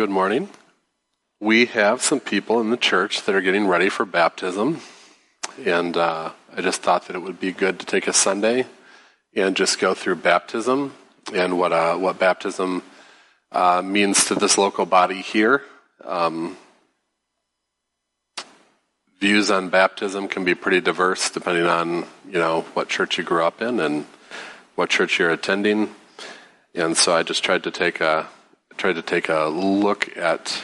Good morning. We have some people in the church that are getting ready for baptism, and uh, I just thought that it would be good to take a Sunday and just go through baptism and what uh, what baptism uh, means to this local body here. Um, views on baptism can be pretty diverse depending on you know what church you grew up in and what church you're attending, and so I just tried to take a tried to take a look at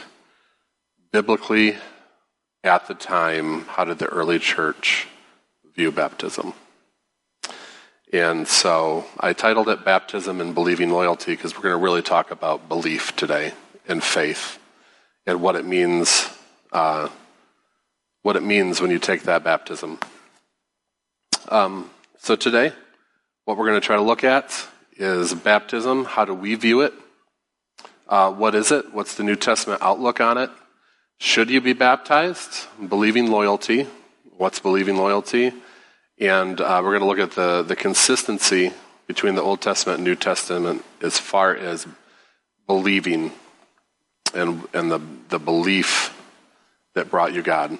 biblically at the time how did the early church view baptism. And so I titled it Baptism and Believing Loyalty because we're going to really talk about belief today and faith and what it means, uh, what it means when you take that baptism. Um, so today, what we're going to try to look at is baptism. How do we view it? Uh, what is it? What's the New Testament outlook on it? Should you be baptized? Believing loyalty. What's believing loyalty? And uh, we're going to look at the, the consistency between the Old Testament and New Testament as far as believing and, and the, the belief that brought you God.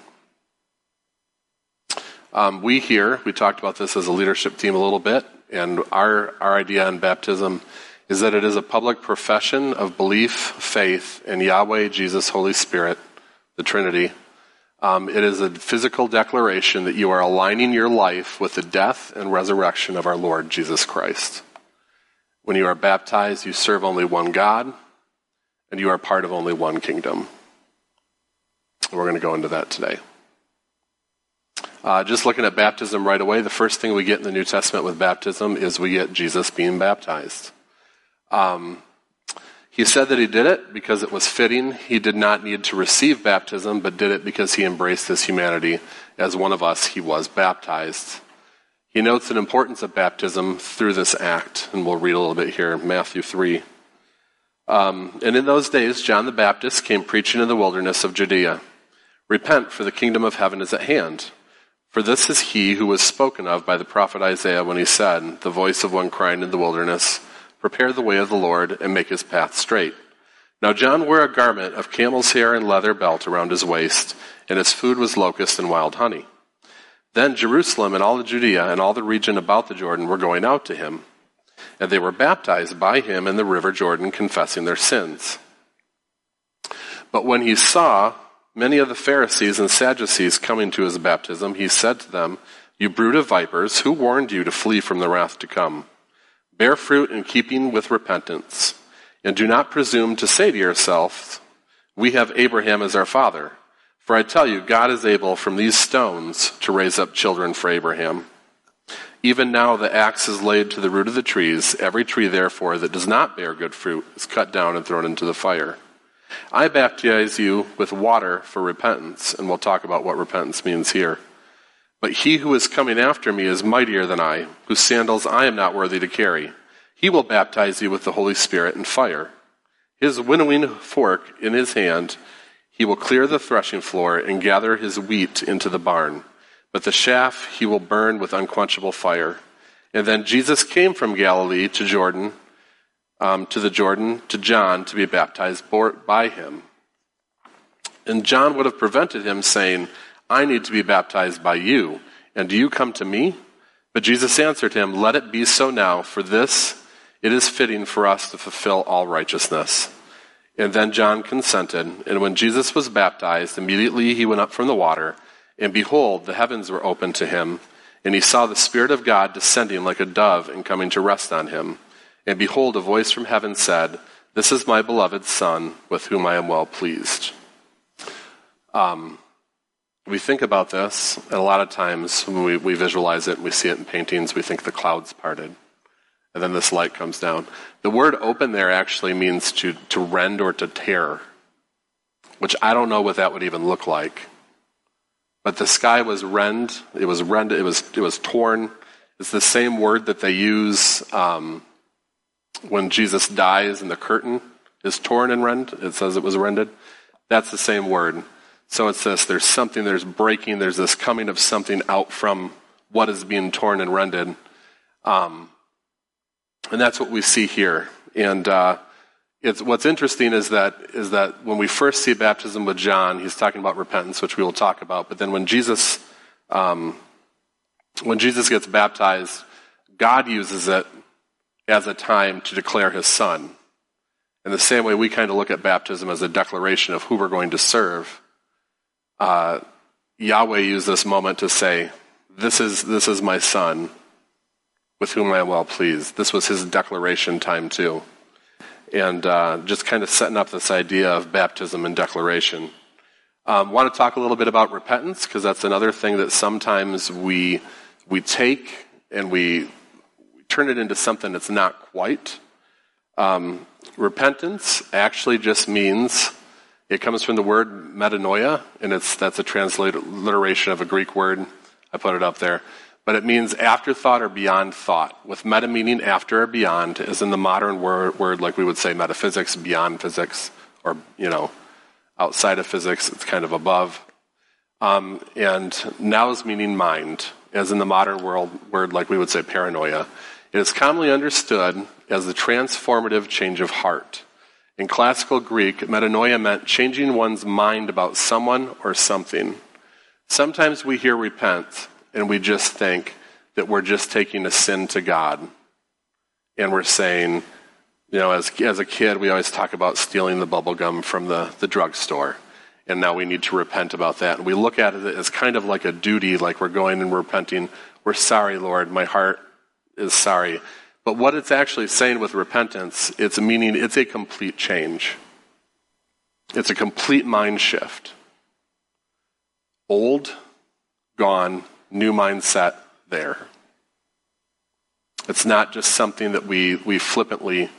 Um, we here, we talked about this as a leadership team a little bit, and our, our idea on baptism is that it is a public profession of belief, faith in Yahweh, Jesus, Holy Spirit, the Trinity, um, it is a physical declaration that you are aligning your life with the death and resurrection of our Lord Jesus Christ. When you are baptized, you serve only one God, and you are part of only one kingdom. We're going to go into that today. Uh, just looking at baptism right away, the first thing we get in the New Testament with baptism is we get Jesus being baptized. Um, he said that he did it because it was fitting. He did not need to receive baptism, but did it because he embraced his humanity. As one of us, he was baptized. He notes the importance of baptism through this act, and we'll read a little bit here, Matthew 3. Um, and in those days, John the Baptist came preaching in the wilderness of Judea Repent, for the kingdom of heaven is at hand. For this is he who was spoken of by the prophet Isaiah when he said, The voice of one crying in the wilderness, Prepare the way of the Lord and make his path straight. Now John wore a garment of camel's hair and leather belt around his waist, and his food was locust and wild honey. Then Jerusalem and all of Judea and all the region about the Jordan were going out to him, and they were baptized by him in the river Jordan, confessing their sins. But when he saw many of the Pharisees and Sadducees coming to his baptism, he said to them, You brood of vipers, who warned you to flee from the wrath to come? Bear fruit in keeping with repentance, and do not presume to say to yourselves, We have Abraham as our father. For I tell you, God is able from these stones to raise up children for Abraham. Even now the axe is laid to the root of the trees. Every tree, therefore, that does not bear good fruit is cut down and thrown into the fire. I baptize you with water for repentance, and we'll talk about what repentance means here. But he who is coming after me is mightier than I, whose sandals I am not worthy to carry. He will baptize you with the Holy Spirit and fire. His winnowing fork in his hand, he will clear the threshing floor and gather his wheat into the barn. But the chaff he will burn with unquenchable fire. And then Jesus came from Galilee to Jordan, um, to the Jordan, to John to be baptized by him. And John would have prevented him, saying, I need to be baptized by you, and do you come to me? But Jesus answered him, Let it be so now, for this it is fitting for us to fulfill all righteousness. And then John consented, and when Jesus was baptized, immediately he went up from the water, and behold, the heavens were opened to him, and he saw the Spirit of God descending like a dove and coming to rest on him. And behold, a voice from heaven said, This is my beloved Son, with whom I am well pleased. Um, we think about this, and a lot of times when we, we visualize it and we see it in paintings, we think the clouds parted. And then this light comes down. The word open there actually means to, to rend or to tear, which I don't know what that would even look like. But the sky was rend, it was rend, it was, it was torn. It's the same word that they use um, when Jesus dies and the curtain is torn and rend. It says it was rended. That's the same word. So it says there's something, there's breaking, there's this coming of something out from what is being torn and rended. Um, and that's what we see here. And uh, it's, what's interesting is that, is that when we first see baptism with John, he's talking about repentance, which we will talk about. But then when Jesus, um, when Jesus gets baptized, God uses it as a time to declare his son. In the same way, we kind of look at baptism as a declaration of who we're going to serve. Uh, Yahweh used this moment to say, this is, this is my son with whom I am well pleased. This was his declaration time, too. And uh, just kind of setting up this idea of baptism and declaration. Um, want to talk a little bit about repentance because that's another thing that sometimes we we take and we, we turn it into something that's not quite. Um, repentance actually just means it comes from the word metanoia, and it's that's a transliteration of a Greek word. I put it up there, but it means afterthought or beyond thought. With meta meaning after or beyond, as in the modern word, word like we would say metaphysics, beyond physics, or you know, outside of physics, it's kind of above. Um, and nous meaning mind, as in the modern world word like we would say paranoia. It is commonly understood as the transformative change of heart. In classical Greek, metanoia meant changing one's mind about someone or something. Sometimes we hear repent and we just think that we're just taking a sin to God. And we're saying, you know, as, as a kid, we always talk about stealing the bubble gum from the, the drugstore. And now we need to repent about that. And we look at it as kind of like a duty, like we're going and repenting. We're sorry, Lord. My heart is sorry. But what it's actually saying with repentance, it's a meaning it's a complete change. It's a complete mind shift. Old, gone, new mindset there. It's not just something that we, we flippantly,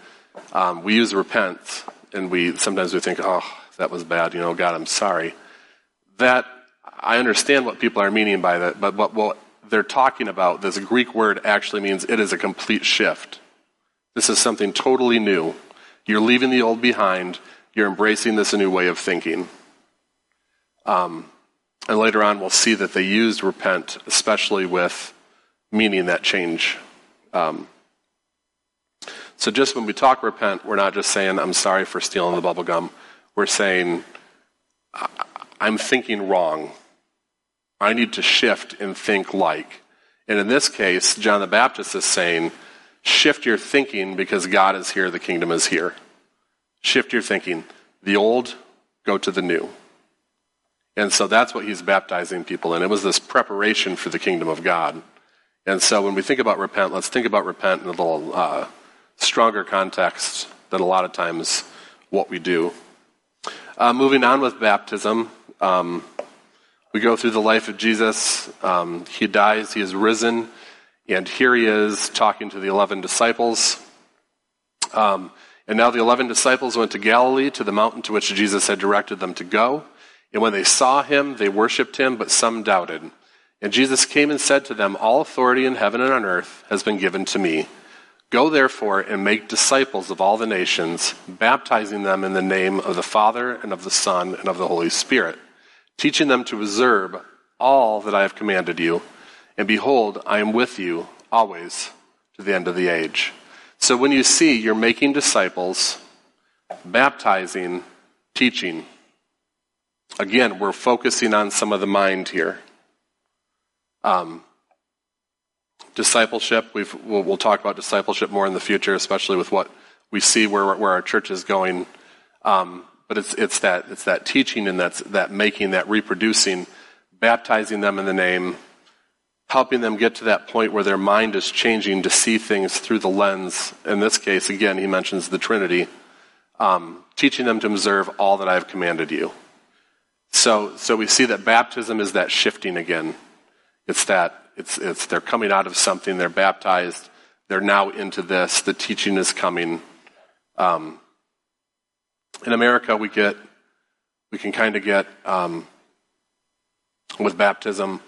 um, we use repent, and we sometimes we think, oh, that was bad, you know, God, I'm sorry. That, I understand what people are meaning by that, but what, what they're talking about, this Greek word actually means it is a complete shift. This is something totally new. You're leaving the old behind, you're embracing this new way of thinking. Um, and later on, we'll see that they used repent, especially with meaning that change. Um, so, just when we talk repent, we're not just saying, I'm sorry for stealing the bubble gum. We're saying, I'm thinking wrong. I need to shift and think like. And in this case, John the Baptist is saying, shift your thinking because God is here, the kingdom is here. Shift your thinking. The old, go to the new. And so that's what he's baptizing people in. It was this preparation for the kingdom of God. And so when we think about repent, let's think about repent in a little uh, stronger context than a lot of times what we do. Uh, moving on with baptism. Um, we go through the life of Jesus. Um, he dies, he is risen, and here he is talking to the 11 disciples. Um, and now the 11 disciples went to Galilee, to the mountain to which Jesus had directed them to go. And when they saw him, they worshipped him, but some doubted. And Jesus came and said to them, All authority in heaven and on earth has been given to me. Go therefore and make disciples of all the nations, baptizing them in the name of the Father and of the Son and of the Holy Spirit teaching them to observe all that I have commanded you. And behold, I am with you always to the end of the age. So when you see you're making disciples, baptizing, teaching, again, we're focusing on some of the mind here. Um, discipleship, we've, we'll, we'll, talk about discipleship more in the future, especially with what we see where, where our church is going. Um, but it's, it's, that, it's that teaching and that's, that making, that reproducing, baptizing them in the name, helping them get to that point where their mind is changing to see things through the lens. In this case, again, he mentions the Trinity, um, teaching them to observe all that I have commanded you. So, so we see that baptism is that shifting again. It's that, it's, it's, they're coming out of something, they're baptized, they're now into this, the teaching is coming. Um, in America, we get, we can kind of get, um, with baptism,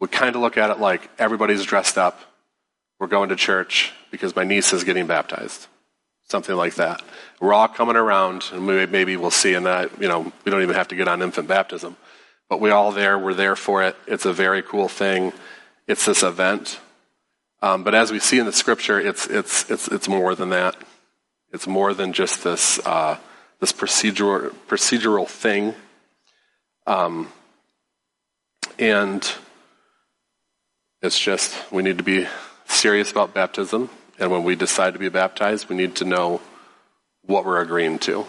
we kind of look at it like everybody's dressed up. We're going to church because my niece is getting baptized. Something like that. We're all coming around, and we, maybe we'll see in that, you know, we don't even have to get on infant baptism. But we all there, we're there for it. It's a very cool thing. It's this event. Um, but as we see in the scripture, it's, it's, it's, it's more than that. It's more than just this, uh, this procedural, procedural thing. Um, and it's just, we need to be serious about baptism. And when we decide to be baptized, we need to know what we're agreeing to.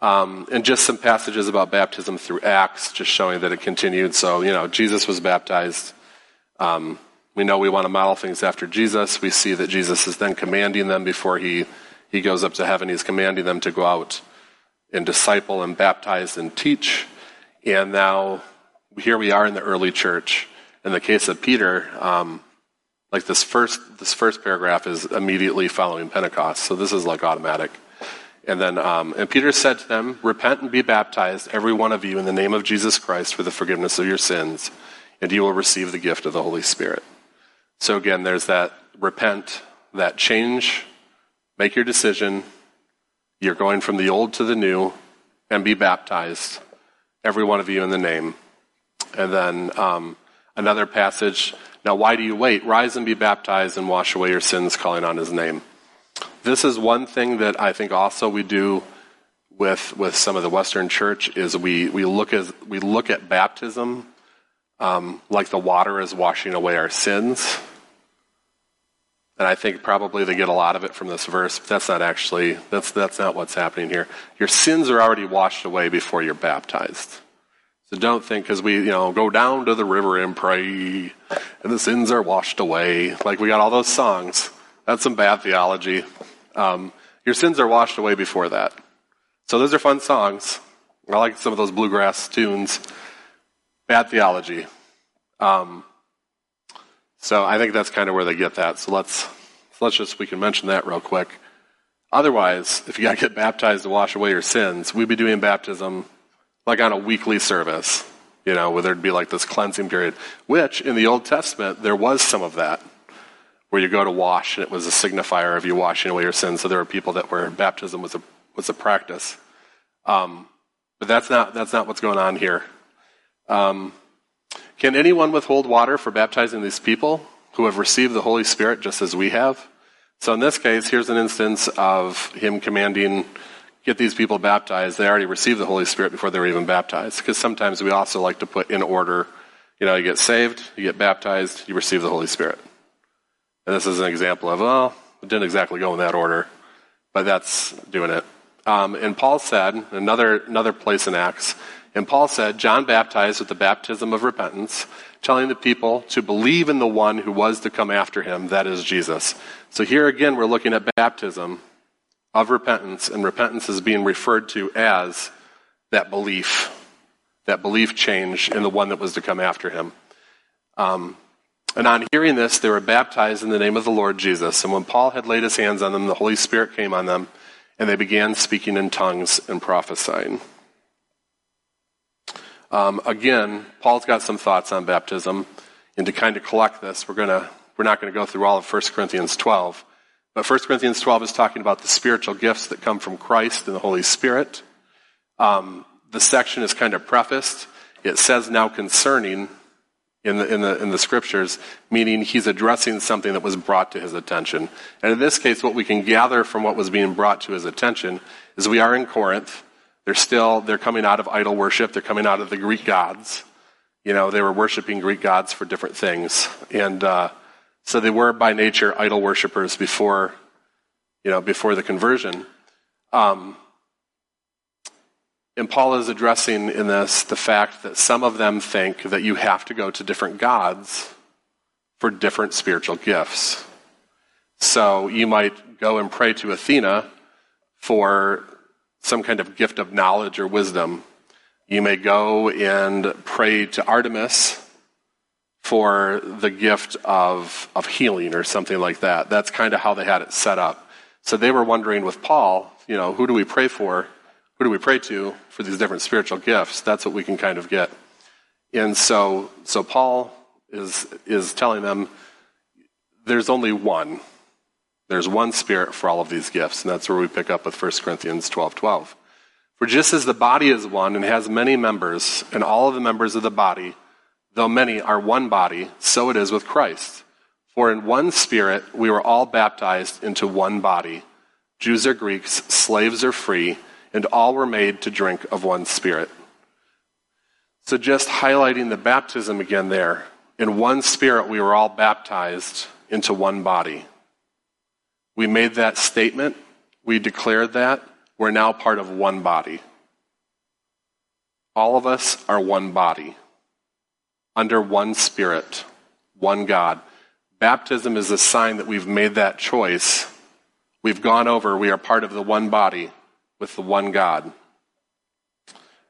Um, and just some passages about baptism through Acts, just showing that it continued. So, you know, Jesus was baptized. Um, we know we want to model things after Jesus. We see that Jesus is then commanding them before he, he goes up to heaven. He's commanding them to go out and disciple and baptize and teach. And now here we are in the early church. In the case of Peter, um, like this first this first paragraph is immediately following Pentecost, so this is like automatic. And then, um, and Peter said to them, Repent and be baptized, every one of you, in the name of Jesus Christ for the forgiveness of your sins, and you will receive the gift of the Holy Spirit. So again, there's that repent, that change, make your decision. You're going from the old to the new, and be baptized, every one of you, in the name. And then um, another passage. Now, why do you wait? Rise and be baptized and wash away your sins, calling on his name. This is one thing that I think also we do with with some of the Western Church is we we look at we look at baptism um, like the water is washing away our sins. And I think probably they get a lot of it from this verse, but that's not actually that's that's not what's happening here. Your sins are already washed away before you're baptized. So don't think because we, you know, go down to the river and pray and the sins are washed away. Like we got all those songs. That's some bad theology. Um, your sins are washed away before that. So those are fun songs. I like some of those bluegrass tunes. Bad theology. Um, so I think that's kind of where they get that. So let's let's just we can mention that real quick. Otherwise, if you got to get baptized to wash away your sins, we'd be doing baptism like on a weekly service, you know, where there'd be like this cleansing period, which in the Old Testament there was some of that where you go to wash, and it was a signifier of you washing away your sins. So there were people that where baptism was a was a practice. Um, but that's not that's not what's going on here. Um, can anyone withhold water for baptizing these people who have received the Holy Spirit just as we have? So in this case, here's an instance of him commanding, get these people baptized. They already received the Holy Spirit before they were even baptized. Because sometimes we also like to put in order, you know, you get saved, you get baptized, you receive the Holy Spirit. And this is an example of, well, it didn't exactly go in that order, but that's doing it. Um, and Paul said, another, another place in Acts, and Paul said, John baptized with the baptism of repentance, telling the people to believe in the one who was to come after him, that is Jesus. So here again, we're looking at baptism of repentance, and repentance is being referred to as that belief, that belief change in the one that was to come after him. Um, and on hearing this, they were baptized in the name of the Lord Jesus. And when Paul had laid his hands on them, the Holy Spirit came on them, and they began speaking in tongues and prophesying. Um, again, Paul's got some thoughts on baptism, and to kind of collect this, we're gonna we're not going to go through all of 1 Corinthians 12, but 1 Corinthians 12 is talking about the spiritual gifts that come from Christ and the Holy Spirit. Um, the section is kind of prefaced. It says now concerning in the, in the, in the scriptures, meaning he's addressing something that was brought to his attention. And in this case, what we can gather from what was being brought to his attention is we are in Corinth. They're still, they're coming out of idol worship. They're coming out of the Greek gods. You know, they were worshiping Greek gods for different things. And, uh, so they were by nature idol worshippers before, you know, before the conversion. Um, and Paul is addressing in this the fact that some of them think that you have to go to different gods for different spiritual gifts. So you might go and pray to Athena for some kind of gift of knowledge or wisdom. You may go and pray to Artemis for the gift of, of healing or something like that. That's kind of how they had it set up. So they were wondering with Paul, you know, who do we pray for? who do we pray to for these different spiritual gifts? That's what we can kind of get. And so, so Paul is, is telling them there's only one. There's one spirit for all of these gifts, and that's where we pick up with 1 Corinthians 12 12. For just as the body is one and has many members, and all of the members of the body, though many, are one body, so it is with Christ. For in one spirit we were all baptized into one body Jews or Greeks, slaves or free, and all were made to drink of one spirit. So, just highlighting the baptism again there. In one spirit we were all baptized into one body. We made that statement, we declared that, we're now part of one body. All of us are one body, under one spirit, one God. Baptism is a sign that we've made that choice. We've gone over, we are part of the one body with the one God.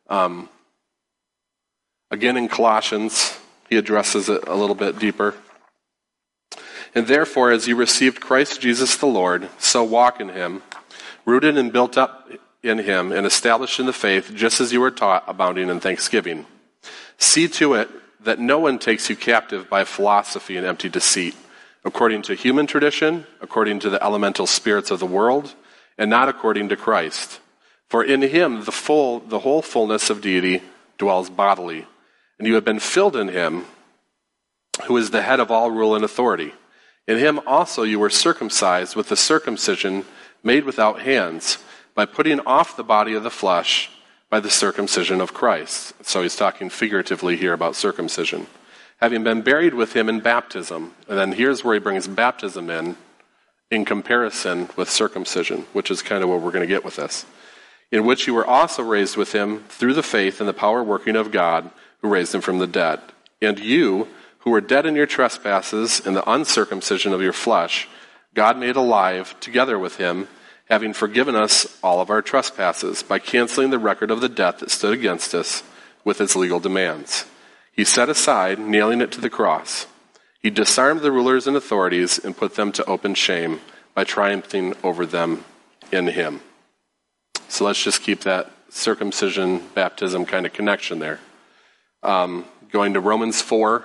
Um, again, in Colossians, he addresses it a little bit deeper. And therefore, as you received Christ Jesus the Lord, so walk in him, rooted and built up in him, and established in the faith, just as you were taught, abounding in thanksgiving. See to it that no one takes you captive by philosophy and empty deceit, according to human tradition, according to the elemental spirits of the world, and not according to Christ. For in him the full the whole fullness of deity dwells bodily, and you have been filled in him, who is the head of all rule and authority. In him also you were circumcised with the circumcision made without hands, by putting off the body of the flesh by the circumcision of Christ. So he's talking figuratively here about circumcision. Having been buried with him in baptism. And then here's where he brings baptism in, in comparison with circumcision, which is kind of what we're going to get with this. In which you were also raised with him through the faith and the power working of God, who raised him from the dead. And you, who were dead in your trespasses and the uncircumcision of your flesh, God made alive together with him having forgiven us all of our trespasses by canceling the record of the debt that stood against us with its legal demands. He set aside, nailing it to the cross. He disarmed the rulers and authorities and put them to open shame by triumphing over them in him. So let's just keep that circumcision baptism kind of connection there. Um, going to Romans 4,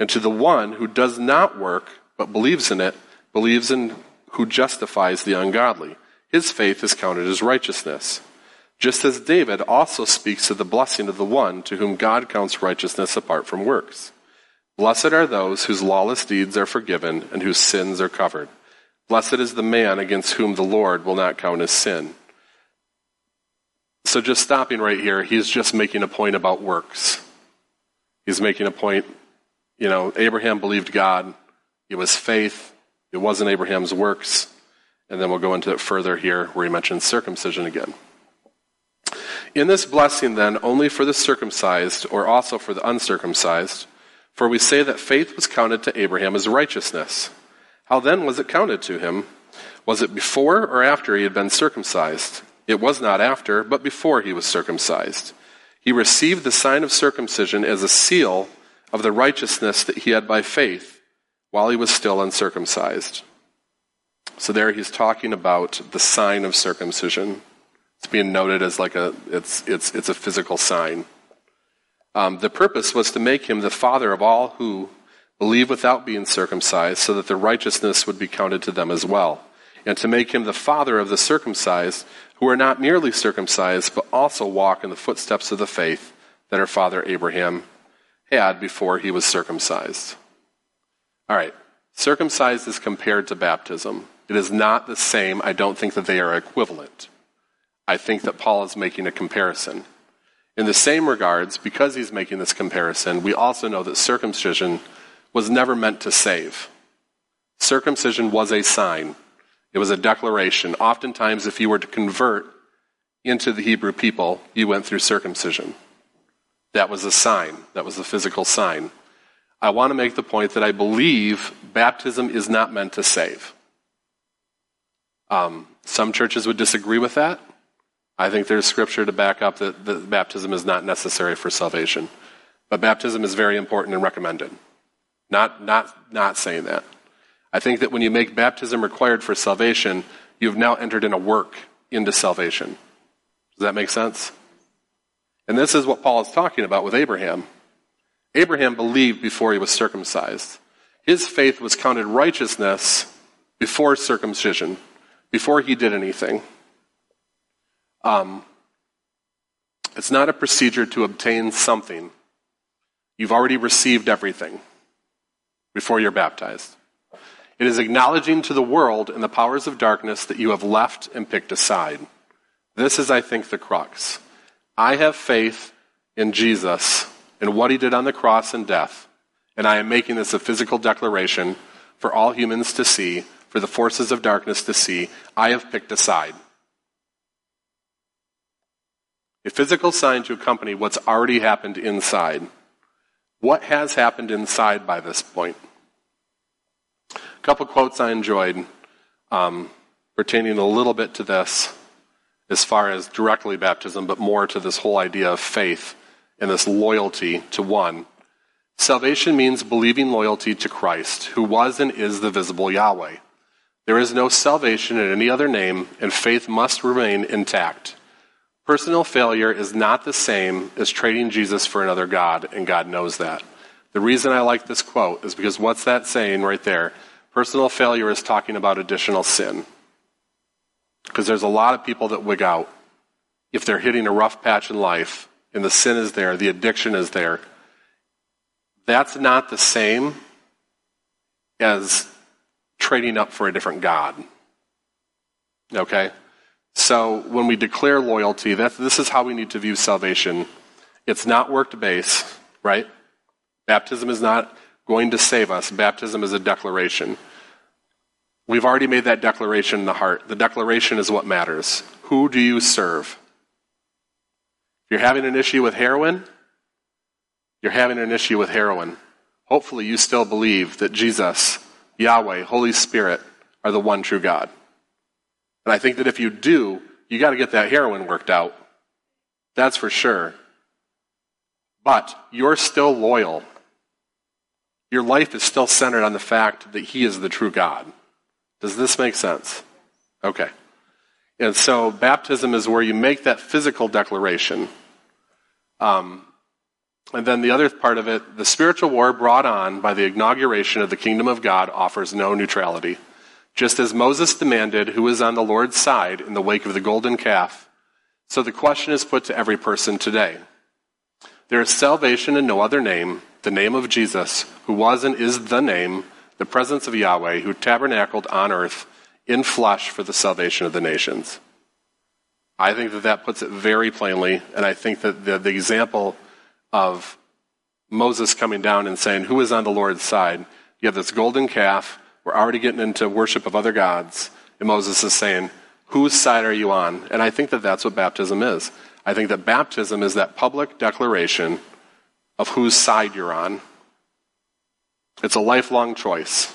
And to the one who does not work, but believes in it, believes in who justifies the ungodly his faith is counted as righteousness. Just as David also speaks of the blessing of the one to whom God counts righteousness apart from works. Blessed are those whose lawless deeds are forgiven and whose sins are covered. Blessed is the man against whom the Lord will not count his sin. So, just stopping right here, he's just making a point about works. He's making a point, you know, Abraham believed God, it was faith, it wasn't Abraham's works. And then we'll go into it further here where he mentions circumcision again. In this blessing, then, only for the circumcised, or also for the uncircumcised, for we say that faith was counted to Abraham as righteousness. How then was it counted to him? Was it before or after he had been circumcised? It was not after, but before he was circumcised. He received the sign of circumcision as a seal of the righteousness that he had by faith while he was still uncircumcised. So there he's talking about the sign of circumcision. It's being noted as like a it's it's it's a physical sign. Um, the purpose was to make him the father of all who believe without being circumcised, so that the righteousness would be counted to them as well, and to make him the father of the circumcised, who are not merely circumcised, but also walk in the footsteps of the faith that our father Abraham had before he was circumcised. All right, circumcised is compared to baptism. It is not the same. I don't think that they are equivalent. I think that Paul is making a comparison. In the same regards, because he's making this comparison, we also know that circumcision was never meant to save. Circumcision was a sign, it was a declaration. Oftentimes, if you were to convert into the Hebrew people, you went through circumcision. That was a sign, that was a physical sign. I want to make the point that I believe baptism is not meant to save. Um, some churches would disagree with that. I think there's scripture to back up that, that baptism is not necessary for salvation. But baptism is very important and recommended. Not, not, not saying that. I think that when you make baptism required for salvation, you've now entered in a work into salvation. Does that make sense? And this is what Paul is talking about with Abraham. Abraham believed before he was circumcised. His faith was counted righteousness before circumcision, before he did anything. Um, it's not a procedure to obtain something. You've already received everything before you're baptized. It is acknowledging to the world and the powers of darkness that you have left and picked aside. This is, I think, the crux. I have faith in Jesus and what he did on the cross and death, and I am making this a physical declaration for all humans to see, for the forces of darkness to see. I have picked a side. A physical sign to accompany what's already happened inside. What has happened inside by this point? A couple quotes I enjoyed um, pertaining a little bit to this as far as directly baptism, but more to this whole idea of faith and this loyalty to one. Salvation means believing loyalty to Christ, who was and is the visible Yahweh. There is no salvation in any other name, and faith must remain intact. Personal failure is not the same as trading Jesus for another God, and God knows that. The reason I like this quote is because what's that saying right there? Personal failure is talking about additional sin. Because there's a lot of people that wig out if they're hitting a rough patch in life and the sin is there, the addiction is there. That's not the same as trading up for a different God. Okay? So when we declare loyalty, that, this is how we need to view salvation. It's not worked based, right? Baptism is not going to save us. Baptism is a declaration. We've already made that declaration in the heart. The declaration is what matters. Who do you serve? If you're having an issue with heroin, you're having an issue with heroin. Hopefully, you still believe that Jesus, Yahweh, Holy Spirit are the one true God. And I think that if you do, you got to get that heroin worked out. That's for sure. But you're still loyal. Your life is still centered on the fact that He is the true God. Does this make sense? Okay. And so baptism is where you make that physical declaration. Um, and then the other part of it, the spiritual war brought on by the inauguration of the kingdom of God offers no neutrality. Just as Moses demanded who is on the Lord's side in the wake of the golden calf, so the question is put to every person today. There is salvation in no other name, the name of Jesus, who was and is the name, the presence of Yahweh, who tabernacled on earth in flesh for the salvation of the nations. I think that that puts it very plainly, and I think that the, the example of Moses coming down and saying, Who is on the Lord's side? You have this golden calf we're already getting into worship of other gods. And Moses is saying, Whose side are you on? And I think that that's what baptism is. I think that baptism is that public declaration of whose side you're on. It's a lifelong choice.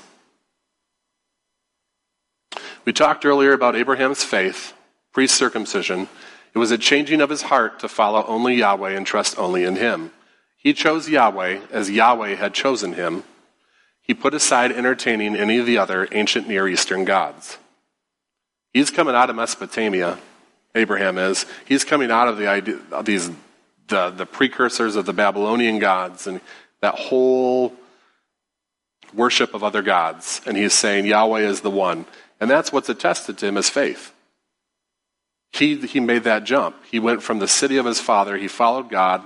We talked earlier about Abraham's faith, pre circumcision. It was a changing of his heart to follow only Yahweh and trust only in him. He chose Yahweh as Yahweh had chosen him he put aside entertaining any of the other ancient Near Eastern gods. He's coming out of Mesopotamia, Abraham is. He's coming out of the idea, these, the, the precursors of the Babylonian gods and that whole worship of other gods. And he's saying Yahweh is the one. And that's what's attested to him as faith. He, he made that jump. He went from the city of his father, he followed God,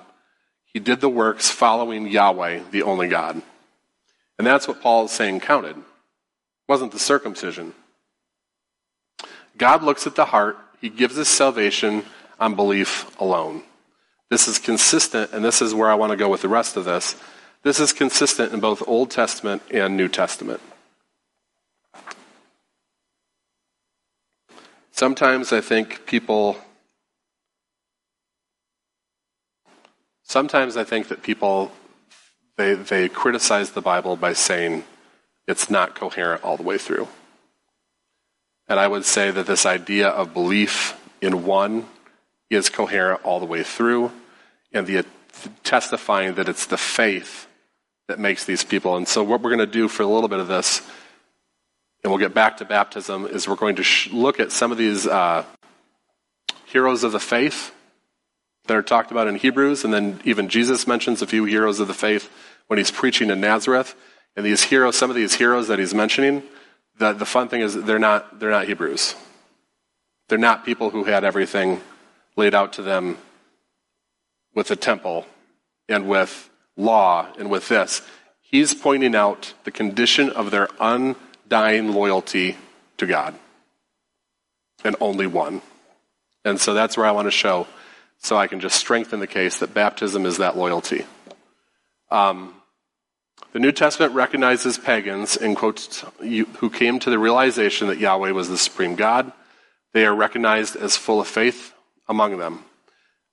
he did the works following Yahweh, the only God. And that's what Paul is saying counted. It wasn't the circumcision. God looks at the heart, he gives us salvation on belief alone. This is consistent, and this is where I want to go with the rest of this. This is consistent in both Old Testament and New Testament. Sometimes I think people sometimes I think that people they, they criticize the Bible by saying it's not coherent all the way through. And I would say that this idea of belief in one is coherent all the way through, and the testifying that it's the faith that makes these people. And so, what we're going to do for a little bit of this and we'll get back to baptism, is we're going to sh- look at some of these uh, heroes of the faith that are talked about in Hebrews, and then even Jesus mentions a few heroes of the faith when he's preaching in Nazareth. And these heroes, some of these heroes that he's mentioning, the, the fun thing is they're not, they're not Hebrews. They're not people who had everything laid out to them with a temple and with law and with this. He's pointing out the condition of their undying loyalty to God. And only one. And so that's where I want to show, so I can just strengthen the case that baptism is that loyalty. Um, the New Testament recognizes pagans, in quotes, who came to the realization that Yahweh was the supreme God. They are recognized as full of faith among them.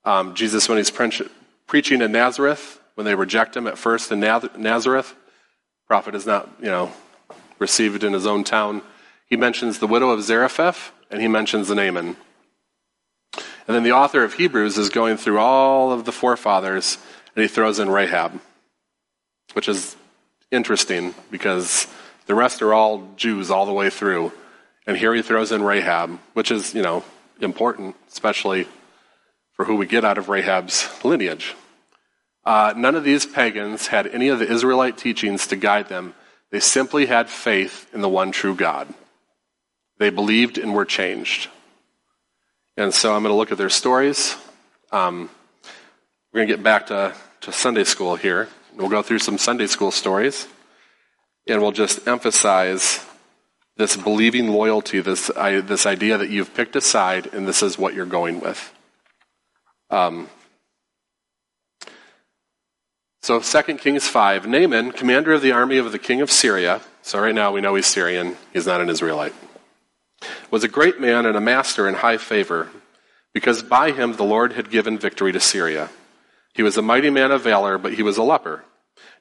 Um, Jesus, when he's pre- preaching in Nazareth, when they reject him at first in Nazareth, prophet is not, you know, received in his own town. He mentions the widow of Zarephath, and he mentions the Naaman. And then the author of Hebrews is going through all of the forefathers, and he throws in Rahab, which is interesting because the rest are all Jews all the way through. And here he throws in Rahab, which is, you know, important, especially for who we get out of Rahab's lineage. Uh, none of these pagans had any of the Israelite teachings to guide them. They simply had faith in the one true God. They believed and were changed. And so I'm going to look at their stories. Um, we're going to get back to, to Sunday school here. We'll go through some Sunday school stories, and we'll just emphasize this believing loyalty, this, I, this idea that you've picked a side and this is what you're going with. Um, so 2 Kings 5, Naaman, commander of the army of the king of Syria, so right now we know he's Syrian, he's not an Israelite was a great man and a master in high favor, because by him the Lord had given victory to Syria. He was a mighty man of valor, but he was a leper.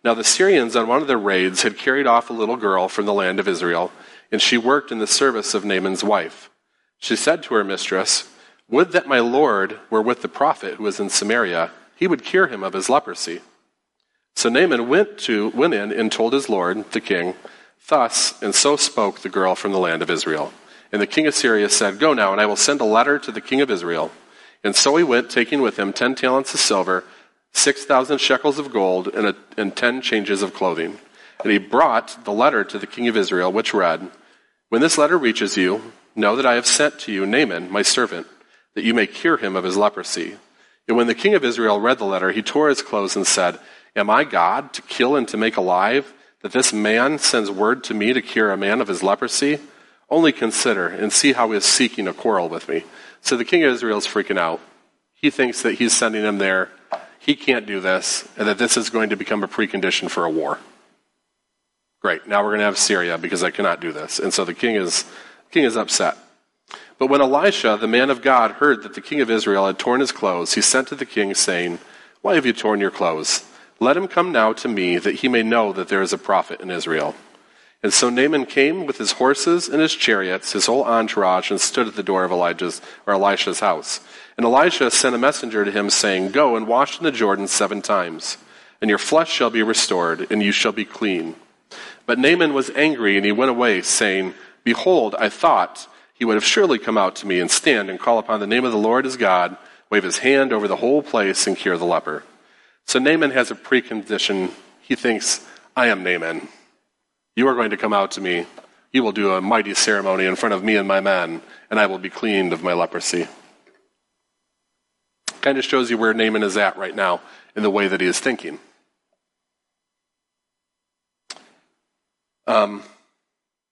Now the Syrians on one of their raids had carried off a little girl from the land of Israel, and she worked in the service of Naaman's wife. She said to her mistress, Would that my Lord were with the prophet who is in Samaria, he would cure him of his leprosy. So Naaman went to went in and told his lord, the king, Thus and so spoke the girl from the land of Israel. And the king of Syria said, Go now, and I will send a letter to the king of Israel. And so he went, taking with him ten talents of silver, six thousand shekels of gold, and, a, and ten changes of clothing. And he brought the letter to the king of Israel, which read, When this letter reaches you, know that I have sent to you Naaman, my servant, that you may cure him of his leprosy. And when the king of Israel read the letter, he tore his clothes and said, Am I God to kill and to make alive, that this man sends word to me to cure a man of his leprosy? Only consider and see how he is seeking a quarrel with me. So the king of Israel is freaking out. He thinks that he's sending him there. He can't do this, and that this is going to become a precondition for a war. Great. Now we're going to have Syria because I cannot do this. And so the king is, king is upset. But when Elisha, the man of God, heard that the king of Israel had torn his clothes, he sent to the king, saying, Why have you torn your clothes? Let him come now to me, that he may know that there is a prophet in Israel. And so Naaman came with his horses and his chariots, his whole entourage, and stood at the door of Elijah's or Elisha's house. And Elisha sent a messenger to him, saying, Go and wash in the Jordan seven times, and your flesh shall be restored, and you shall be clean. But Naaman was angry, and he went away, saying, Behold, I thought he would have surely come out to me and stand and call upon the name of the Lord his God, wave his hand over the whole place, and cure the leper. So Naaman has a precondition. He thinks, I am Naaman. You are going to come out to me. You will do a mighty ceremony in front of me and my men, and I will be cleaned of my leprosy. Kind of shows you where Naaman is at right now in the way that he is thinking. Um,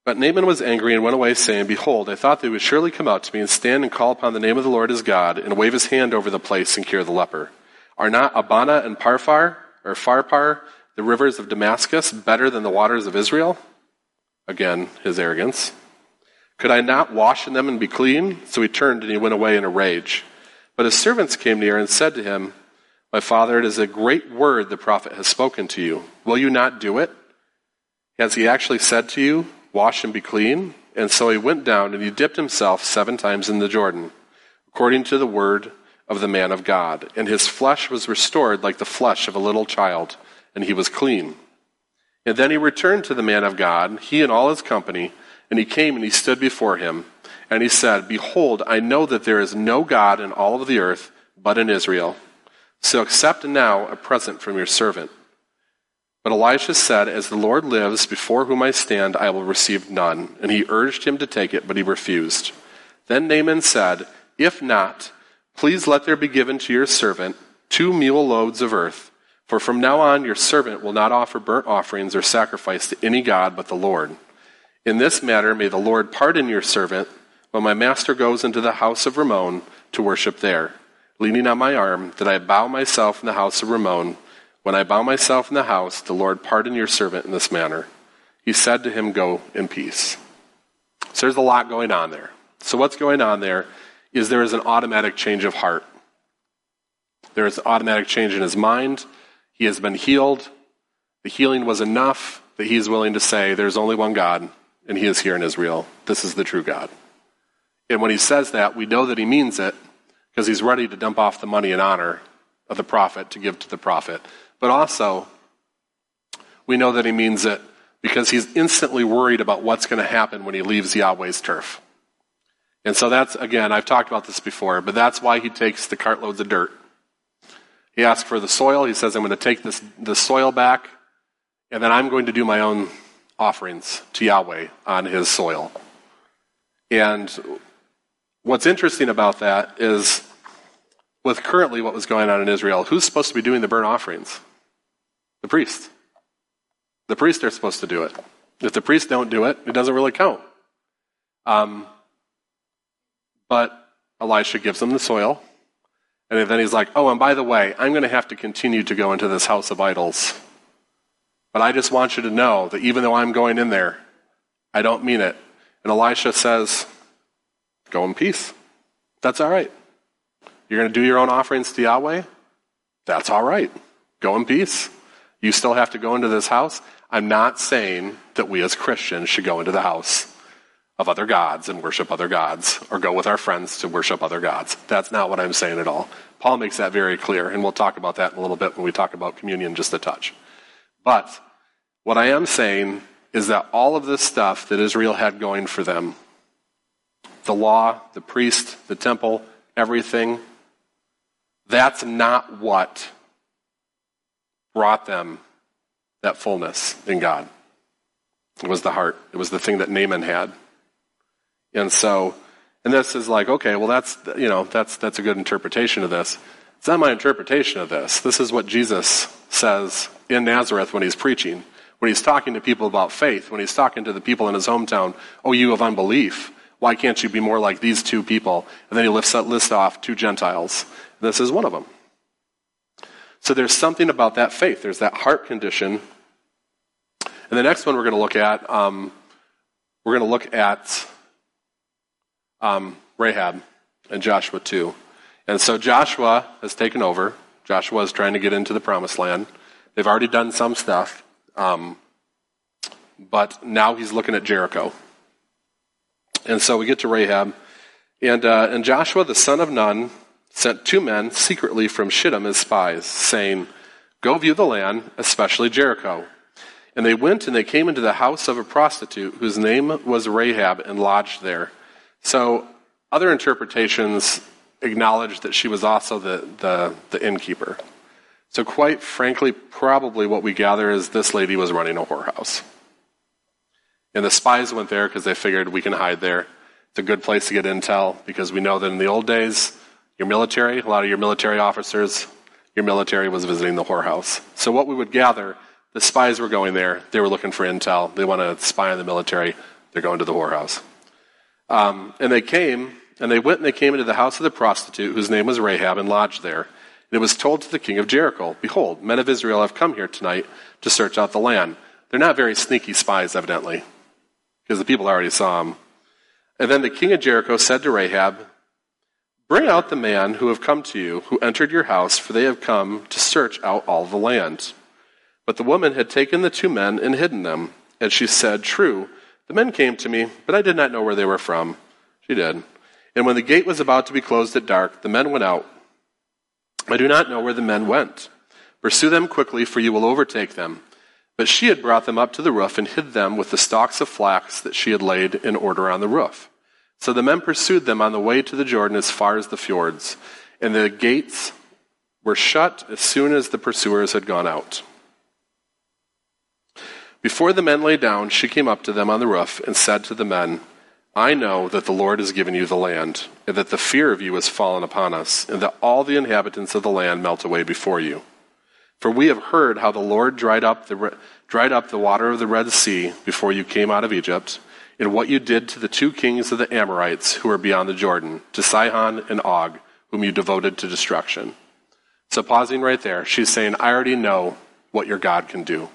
but Naaman was angry and went away, saying, Behold, I thought they would surely come out to me and stand and call upon the name of the Lord his God, and wave his hand over the place and cure the leper. Are not Abana and Parphar, or Pharpar, the rivers of Damascus better than the waters of Israel? Again, his arrogance. Could I not wash in them and be clean? So he turned and he went away in a rage. But his servants came near and said to him, My father, it is a great word the prophet has spoken to you. Will you not do it? Has he actually said to you, Wash and be clean? And so he went down and he dipped himself seven times in the Jordan, according to the word of the man of God. And his flesh was restored like the flesh of a little child and he was clean. And then he returned to the man of God, he and all his company, And he came and he stood before him. And he said, Behold, I know that there is no God in all of the earth but in Israel. So accept now a present from your servant. But Elisha said, As the Lord lives, before whom I stand, I will receive none. And he urged him to take it, but he refused. Then Naaman said, If not, please let there be given to your servant two mule loads of earth. For from now on your servant will not offer burnt offerings or sacrifice to any god but the Lord. In this matter may the Lord pardon your servant when my master goes into the house of Rimmon to worship there, leaning on my arm, that I bow myself in the house of Rimmon. When I bow myself in the house, the Lord pardon your servant in this manner. He said to him, Go in peace. So there's a lot going on there. So what's going on there is there is an automatic change of heart. There is automatic change in his mind. He has been healed. The healing was enough that he is willing to say, There's only one God, and he is here in Israel. This is the true God. And when he says that, we know that he means it because he's ready to dump off the money and honor of the prophet to give to the prophet. But also, we know that he means it because he's instantly worried about what's going to happen when he leaves Yahweh's turf. And so that's, again, I've talked about this before, but that's why he takes the cartloads of dirt. He asks for the soil. He says, I'm going to take this, this soil back, and then I'm going to do my own offerings to Yahweh on his soil. And what's interesting about that is with currently what was going on in Israel, who's supposed to be doing the burnt offerings? The priest. The priests are supposed to do it. If the priests don't do it, it doesn't really count. Um, but Elisha gives them the soil. And then he's like, oh, and by the way, I'm going to have to continue to go into this house of idols. But I just want you to know that even though I'm going in there, I don't mean it. And Elisha says, go in peace. That's all right. You're going to do your own offerings to Yahweh? That's all right. Go in peace. You still have to go into this house. I'm not saying that we as Christians should go into the house of other gods and worship other gods or go with our friends to worship other gods. That's not what I'm saying at all. Paul makes that very clear, and we'll talk about that in a little bit when we talk about communion just a touch. But what I am saying is that all of this stuff that Israel had going for them the law, the priest, the temple, everything that's not what brought them that fullness in God. It was the heart. It was the thing that Naaman had. And so, and this is like, okay, well, that's, you know, that's, that's a good interpretation of this. It's not my interpretation of this. This is what Jesus says in Nazareth when he's preaching, when he's talking to people about faith, when he's talking to the people in his hometown, oh, you of unbelief, why can't you be more like these two people? And then he lifts, up lists off two Gentiles. This is one of them. So there's something about that faith. There's that heart condition. And the next one we're going to look at, um, we're going to look at um, Rahab and Joshua 2. And so Joshua has taken over. Joshua is trying to get into the promised land. They've already done some stuff. Um, but now he's looking at Jericho. And so we get to Rahab. And, uh, and Joshua, the son of Nun, sent two men secretly from Shittim as spies, saying, Go view the land, especially Jericho. And they went and they came into the house of a prostitute whose name was Rahab and lodged there. So other interpretations acknowledge that she was also the, the, the innkeeper. So, quite frankly, probably what we gather is this lady was running a whorehouse. And the spies went there because they figured we can hide there. It's a good place to get intel because we know that in the old days, your military, a lot of your military officers, your military was visiting the whorehouse. So, what we would gather, the spies were going there. They were looking for intel. They want to spy on the military. They're going to the whorehouse. Um, and they came, and they went and they came into the house of the prostitute, whose name was Rahab, and lodged there. And it was told to the king of Jericho, Behold, men of Israel have come here tonight to search out the land. They're not very sneaky spies, evidently, because the people already saw them. And then the king of Jericho said to Rahab, Bring out the man who have come to you, who entered your house, for they have come to search out all the land. But the woman had taken the two men and hidden them. And she said, True, the men came to me, but I did not know where they were from. She did. And when the gate was about to be closed at dark, the men went out. I do not know where the men went. Pursue them quickly, for you will overtake them. But she had brought them up to the roof and hid them with the stalks of flax that she had laid in order on the roof. So the men pursued them on the way to the Jordan as far as the fjords, and the gates were shut as soon as the pursuers had gone out. Before the men lay down, she came up to them on the roof and said to the men, I know that the Lord has given you the land, and that the fear of you has fallen upon us, and that all the inhabitants of the land melt away before you. For we have heard how the Lord dried up the, dried up the water of the Red Sea before you came out of Egypt, and what you did to the two kings of the Amorites who are beyond the Jordan, to Sihon and Og, whom you devoted to destruction. So, pausing right there, she's saying, I already know what your God can do.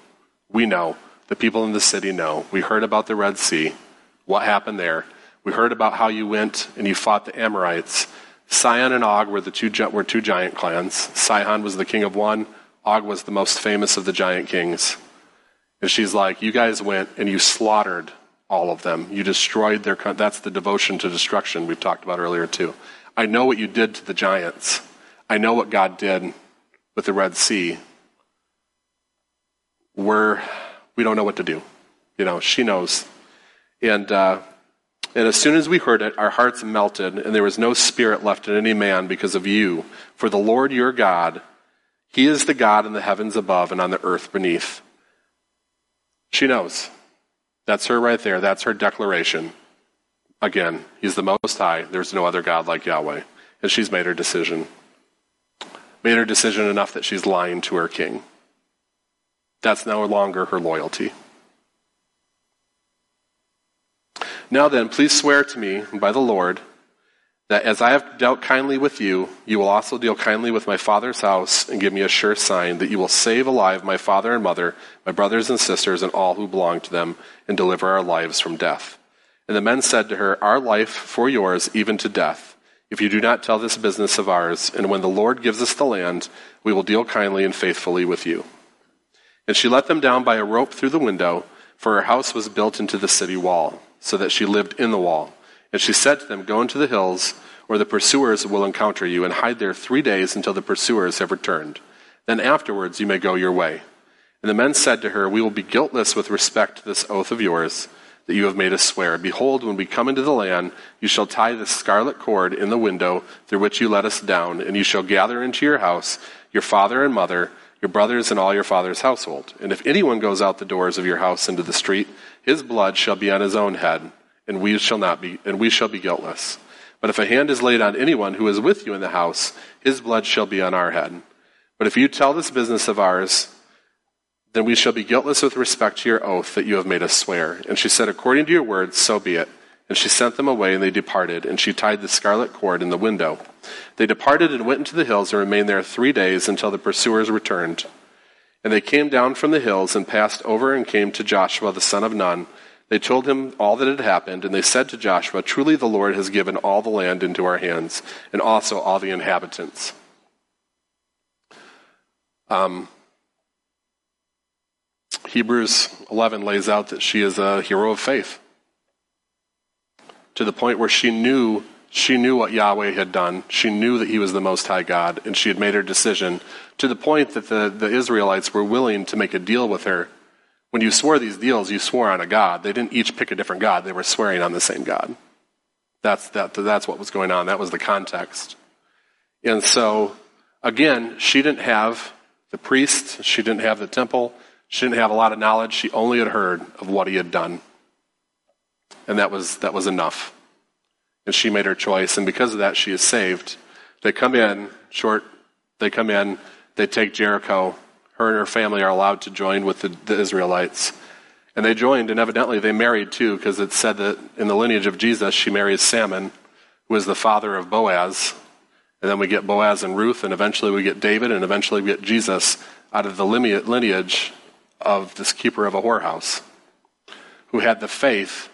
We know. The people in the city know. We heard about the Red Sea, what happened there. We heard about how you went and you fought the Amorites. Sihon and Og were the two, were two giant clans. Sihon was the king of one, Og was the most famous of the giant kings. And she's like, You guys went and you slaughtered all of them. You destroyed their. That's the devotion to destruction we've talked about earlier, too. I know what you did to the giants. I know what God did with the Red Sea. We're, we don't know what to do. You know, she knows. And, uh, and as soon as we heard it, our hearts melted, and there was no spirit left in any man because of you. For the Lord your God, He is the God in the heavens above and on the earth beneath. She knows. That's her right there. That's her declaration. Again, He's the Most High. There's no other God like Yahweh. And she's made her decision. Made her decision enough that she's lying to her king. That's no longer her loyalty. Now then, please swear to me by the Lord that as I have dealt kindly with you, you will also deal kindly with my father's house and give me a sure sign that you will save alive my father and mother, my brothers and sisters, and all who belong to them, and deliver our lives from death. And the men said to her, Our life for yours, even to death. If you do not tell this business of ours, and when the Lord gives us the land, we will deal kindly and faithfully with you. And she let them down by a rope through the window, for her house was built into the city wall so that she lived in the wall. And she said to them, Go into the hills, or the pursuers will encounter you, and hide there three days until the pursuers have returned. Then afterwards you may go your way. And the men said to her, We will be guiltless with respect to this oath of yours that you have made us swear. Behold, when we come into the land, you shall tie the scarlet cord in the window through which you let us down, and you shall gather into your house your father and mother, your brothers, and all your father's household. And if anyone goes out the doors of your house into the street, his blood shall be on his own head, and we shall not be, and we shall be guiltless. But if a hand is laid on anyone who is with you in the house, his blood shall be on our head. But if you tell this business of ours, then we shall be guiltless with respect to your oath that you have made us swear. And she said, According to your words, so be it. And she sent them away, and they departed, and she tied the scarlet cord in the window. They departed and went into the hills and remained there three days until the pursuers returned. And they came down from the hills and passed over and came to Joshua the son of Nun. They told him all that had happened, and they said to Joshua, Truly the Lord has given all the land into our hands, and also all the inhabitants. Um, Hebrews 11 lays out that she is a hero of faith to the point where she knew she knew what Yahweh had done. She knew that he was the Most High God, and she had made her decision to the point that the, the Israelites were willing to make a deal with her. When you swore these deals, you swore on a God. They didn't each pick a different God, they were swearing on the same God. That's, that, that's what was going on. That was the context. And so, again, she didn't have the priest, she didn't have the temple, she didn't have a lot of knowledge. She only had heard of what he had done. And that was, that was enough and she made her choice, and because of that, she is saved. They come in, short, they come in, they take Jericho. Her and her family are allowed to join with the, the Israelites. And they joined, and evidently they married too, because it said that in the lineage of Jesus, she marries Salmon, who is the father of Boaz. And then we get Boaz and Ruth, and eventually we get David, and eventually we get Jesus out of the lineage of this keeper of a whorehouse, who had the faith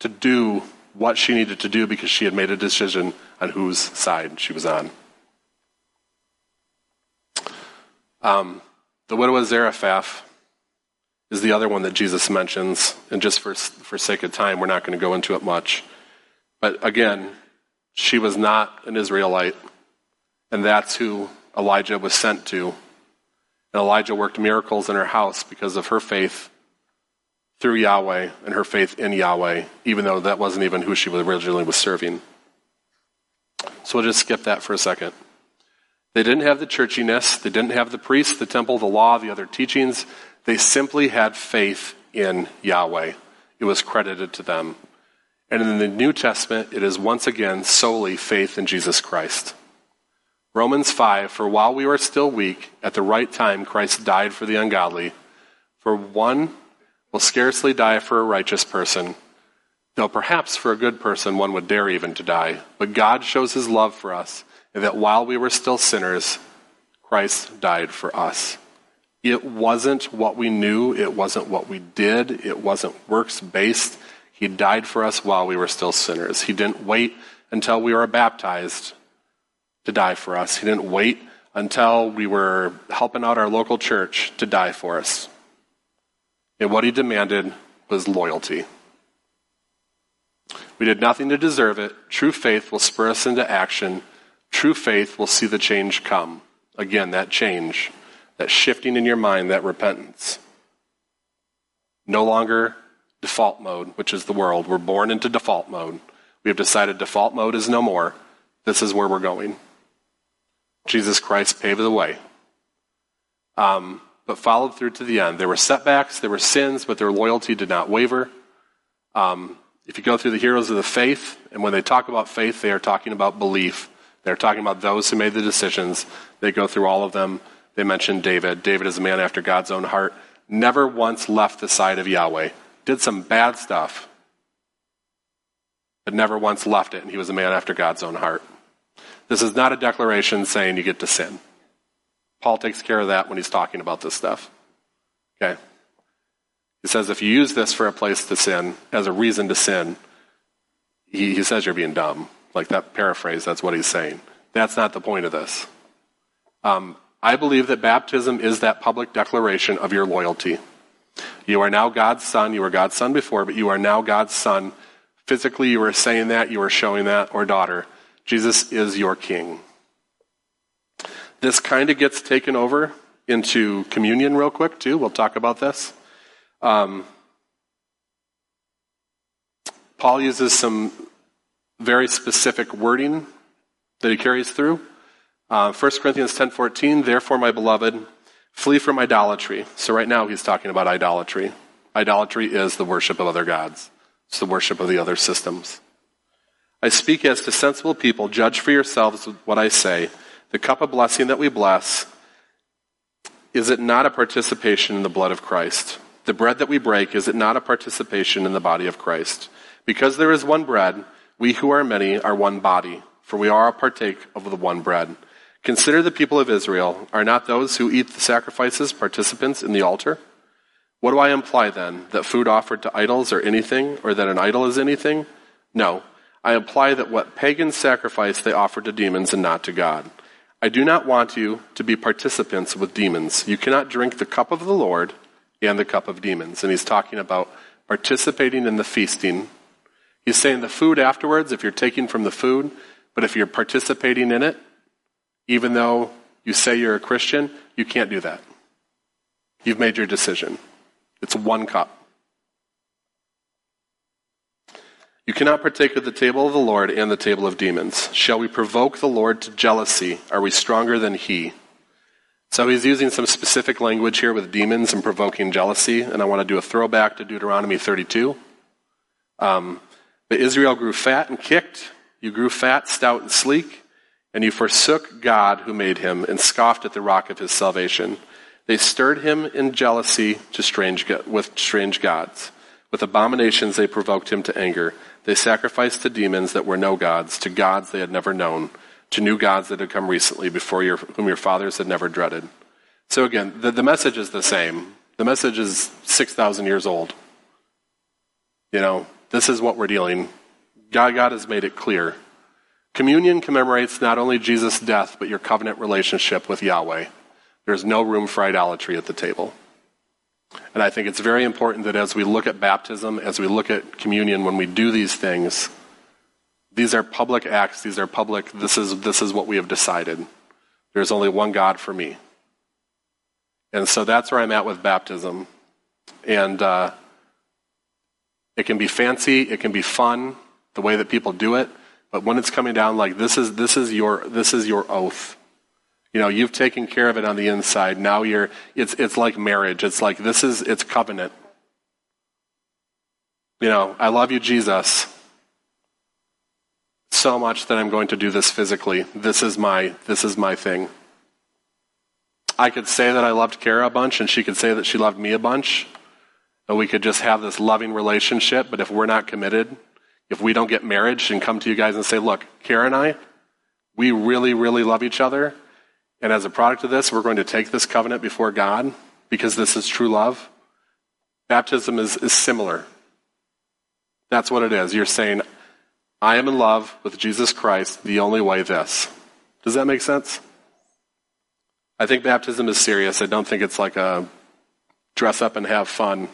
to do what she needed to do because she had made a decision on whose side she was on. Um, the widow of Zarephath is the other one that Jesus mentions, and just for, for sake of time, we're not going to go into it much. But again, she was not an Israelite, and that's who Elijah was sent to. And Elijah worked miracles in her house because of her faith through Yahweh and her faith in Yahweh, even though that wasn't even who she originally was serving. So we'll just skip that for a second. They didn't have the churchiness, they didn't have the priests, the temple, the law, the other teachings. They simply had faith in Yahweh. It was credited to them. And in the New Testament, it is once again solely faith in Jesus Christ. Romans 5 For while we were still weak, at the right time Christ died for the ungodly. For one will scarcely die for a righteous person, though perhaps for a good person one would dare even to die. But God shows his love for us, and that while we were still sinners, Christ died for us. It wasn't what we knew, it wasn't what we did, it wasn't works based. He died for us while we were still sinners. He didn't wait until we were baptized to die for us. He didn't wait until we were helping out our local church to die for us. And what he demanded was loyalty. We did nothing to deserve it. True faith will spur us into action. True faith will see the change come. Again, that change, that shifting in your mind, that repentance. No longer default mode, which is the world. We're born into default mode. We have decided default mode is no more. This is where we're going. Jesus Christ paved the way. Um, but followed through to the end. There were setbacks, there were sins, but their loyalty did not waver. Um, if you go through the heroes of the faith, and when they talk about faith, they are talking about belief. They're talking about those who made the decisions. They go through all of them. They mention David. David is a man after God's own heart. Never once left the side of Yahweh did some bad stuff, but never once left it, and he was a man after God's own heart. This is not a declaration saying you get to sin. Paul takes care of that when he's talking about this stuff. Okay? He says if you use this for a place to sin, as a reason to sin, he, he says you're being dumb. Like that paraphrase, that's what he's saying. That's not the point of this. Um, I believe that baptism is that public declaration of your loyalty. You are now God's son. You were God's son before, but you are now God's son. Physically, you are saying that, you are showing that, or daughter. Jesus is your king. This kind of gets taken over into communion real quick, too. We'll talk about this. Um, Paul uses some very specific wording that he carries through. Uh, 1 Corinthians 10:14, therefore, my beloved, Flee from idolatry. So, right now, he's talking about idolatry. Idolatry is the worship of other gods, it's the worship of the other systems. I speak as to sensible people. Judge for yourselves what I say. The cup of blessing that we bless, is it not a participation in the blood of Christ? The bread that we break, is it not a participation in the body of Christ? Because there is one bread, we who are many are one body, for we are a partake of the one bread. Consider the people of Israel. Are not those who eat the sacrifices participants in the altar? What do I imply then? That food offered to idols are anything, or that an idol is anything? No. I imply that what pagans sacrifice they offer to demons and not to God. I do not want you to be participants with demons. You cannot drink the cup of the Lord and the cup of demons. And he's talking about participating in the feasting. He's saying the food afterwards, if you're taking from the food, but if you're participating in it, even though you say you're a Christian, you can't do that. You've made your decision. It's one cup. You cannot partake of the table of the Lord and the table of demons. Shall we provoke the Lord to jealousy? Are we stronger than he? So he's using some specific language here with demons and provoking jealousy, and I want to do a throwback to Deuteronomy 32. Um, but Israel grew fat and kicked. You grew fat, stout, and sleek and you forsook God who made him and scoffed at the rock of his salvation. They stirred him in jealousy to strange, with strange gods. With abominations they provoked him to anger. They sacrificed to demons that were no gods, to gods they had never known, to new gods that had come recently before your, whom your fathers had never dreaded. So again, the, the message is the same. The message is 6,000 years old. You know, this is what we're dealing. God, God has made it clear Communion commemorates not only Jesus' death, but your covenant relationship with Yahweh. There's no room for idolatry at the table. And I think it's very important that as we look at baptism, as we look at communion, when we do these things, these are public acts, these are public, this is, this is what we have decided. There's only one God for me. And so that's where I'm at with baptism. And uh, it can be fancy, it can be fun, the way that people do it. But when it's coming down, like this is this is your this is your oath. You know, you've taken care of it on the inside. Now you're it's it's like marriage. It's like this is it's covenant. You know, I love you, Jesus. So much that I'm going to do this physically. This is my this is my thing. I could say that I loved Kara a bunch, and she could say that she loved me a bunch, and we could just have this loving relationship. But if we're not committed, if we don't get marriage and come to you guys and say, look, Kara and I, we really, really love each other. And as a product of this, we're going to take this covenant before God because this is true love. Baptism is, is similar. That's what it is. You're saying, I am in love with Jesus Christ, the only way this. Does that make sense? I think baptism is serious. I don't think it's like a dress up and have fun.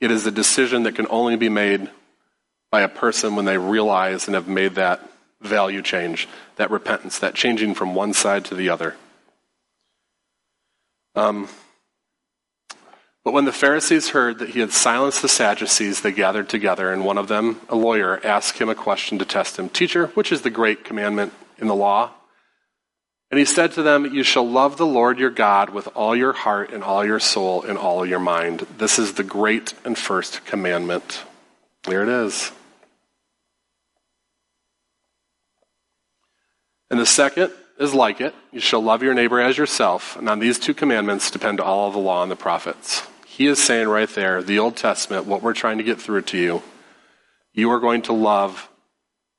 It is a decision that can only be made by a person when they realize and have made that value change, that repentance, that changing from one side to the other. Um, but when the Pharisees heard that he had silenced the Sadducees, they gathered together, and one of them, a lawyer, asked him a question to test him Teacher, which is the great commandment in the law? And he said to them, You shall love the Lord your God with all your heart and all your soul and all your mind. This is the great and first commandment. There it is. And the second is like it you shall love your neighbor as yourself. And on these two commandments depend all of the law and the prophets. He is saying right there, the Old Testament, what we're trying to get through to you, you are going to love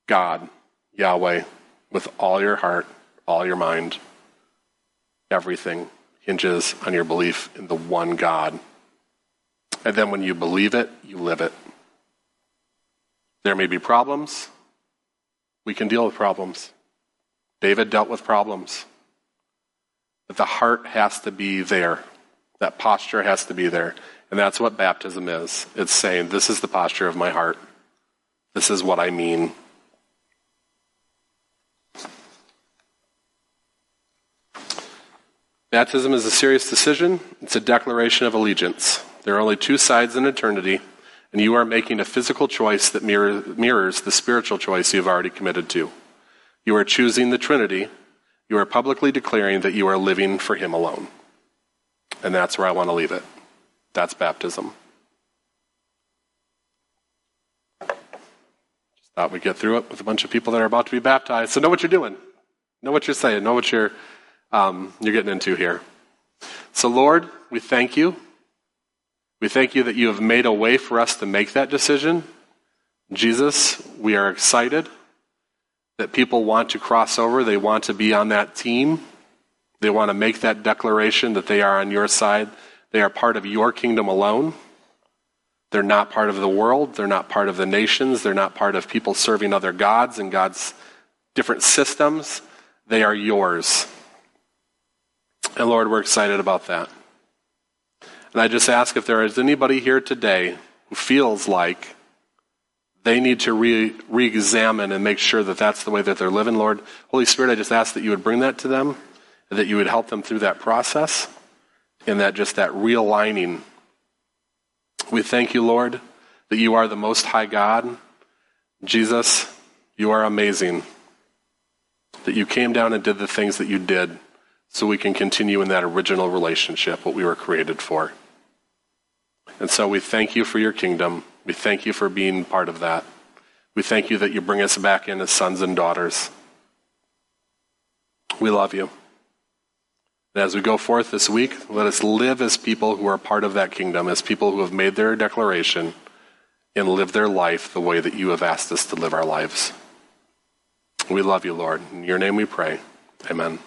God, Yahweh, with all your heart, all your mind. Everything hinges on your belief in the one God. And then when you believe it, you live it. There may be problems. We can deal with problems. David dealt with problems. But the heart has to be there. That posture has to be there. And that's what baptism is. It's saying, This is the posture of my heart. This is what I mean. Baptism is a serious decision. It's a declaration of allegiance. There are only two sides in eternity, and you are making a physical choice that mirrors the spiritual choice you've already committed to. You are choosing the Trinity. You are publicly declaring that you are living for Him alone. And that's where I want to leave it. That's baptism. Just thought we'd get through it with a bunch of people that are about to be baptized. So know what you're doing. Know what you're saying. Know what you're, um, you're getting into here. So, Lord, we thank you. We thank you that you have made a way for us to make that decision. Jesus, we are excited that people want to cross over. They want to be on that team. They want to make that declaration that they are on your side. They are part of your kingdom alone. They're not part of the world. They're not part of the nations. They're not part of people serving other gods and God's different systems. They are yours. And Lord, we're excited about that. And I just ask if there is anybody here today who feels like they need to re examine and make sure that that's the way that they're living, Lord. Holy Spirit, I just ask that you would bring that to them, that you would help them through that process, and that just that realigning. We thank you, Lord, that you are the Most High God. Jesus, you are amazing. That you came down and did the things that you did so we can continue in that original relationship, what we were created for. And so we thank you for your kingdom. We thank you for being part of that. We thank you that you bring us back in as sons and daughters. We love you. And as we go forth this week, let us live as people who are part of that kingdom, as people who have made their declaration and live their life the way that you have asked us to live our lives. We love you, Lord. In your name we pray. Amen.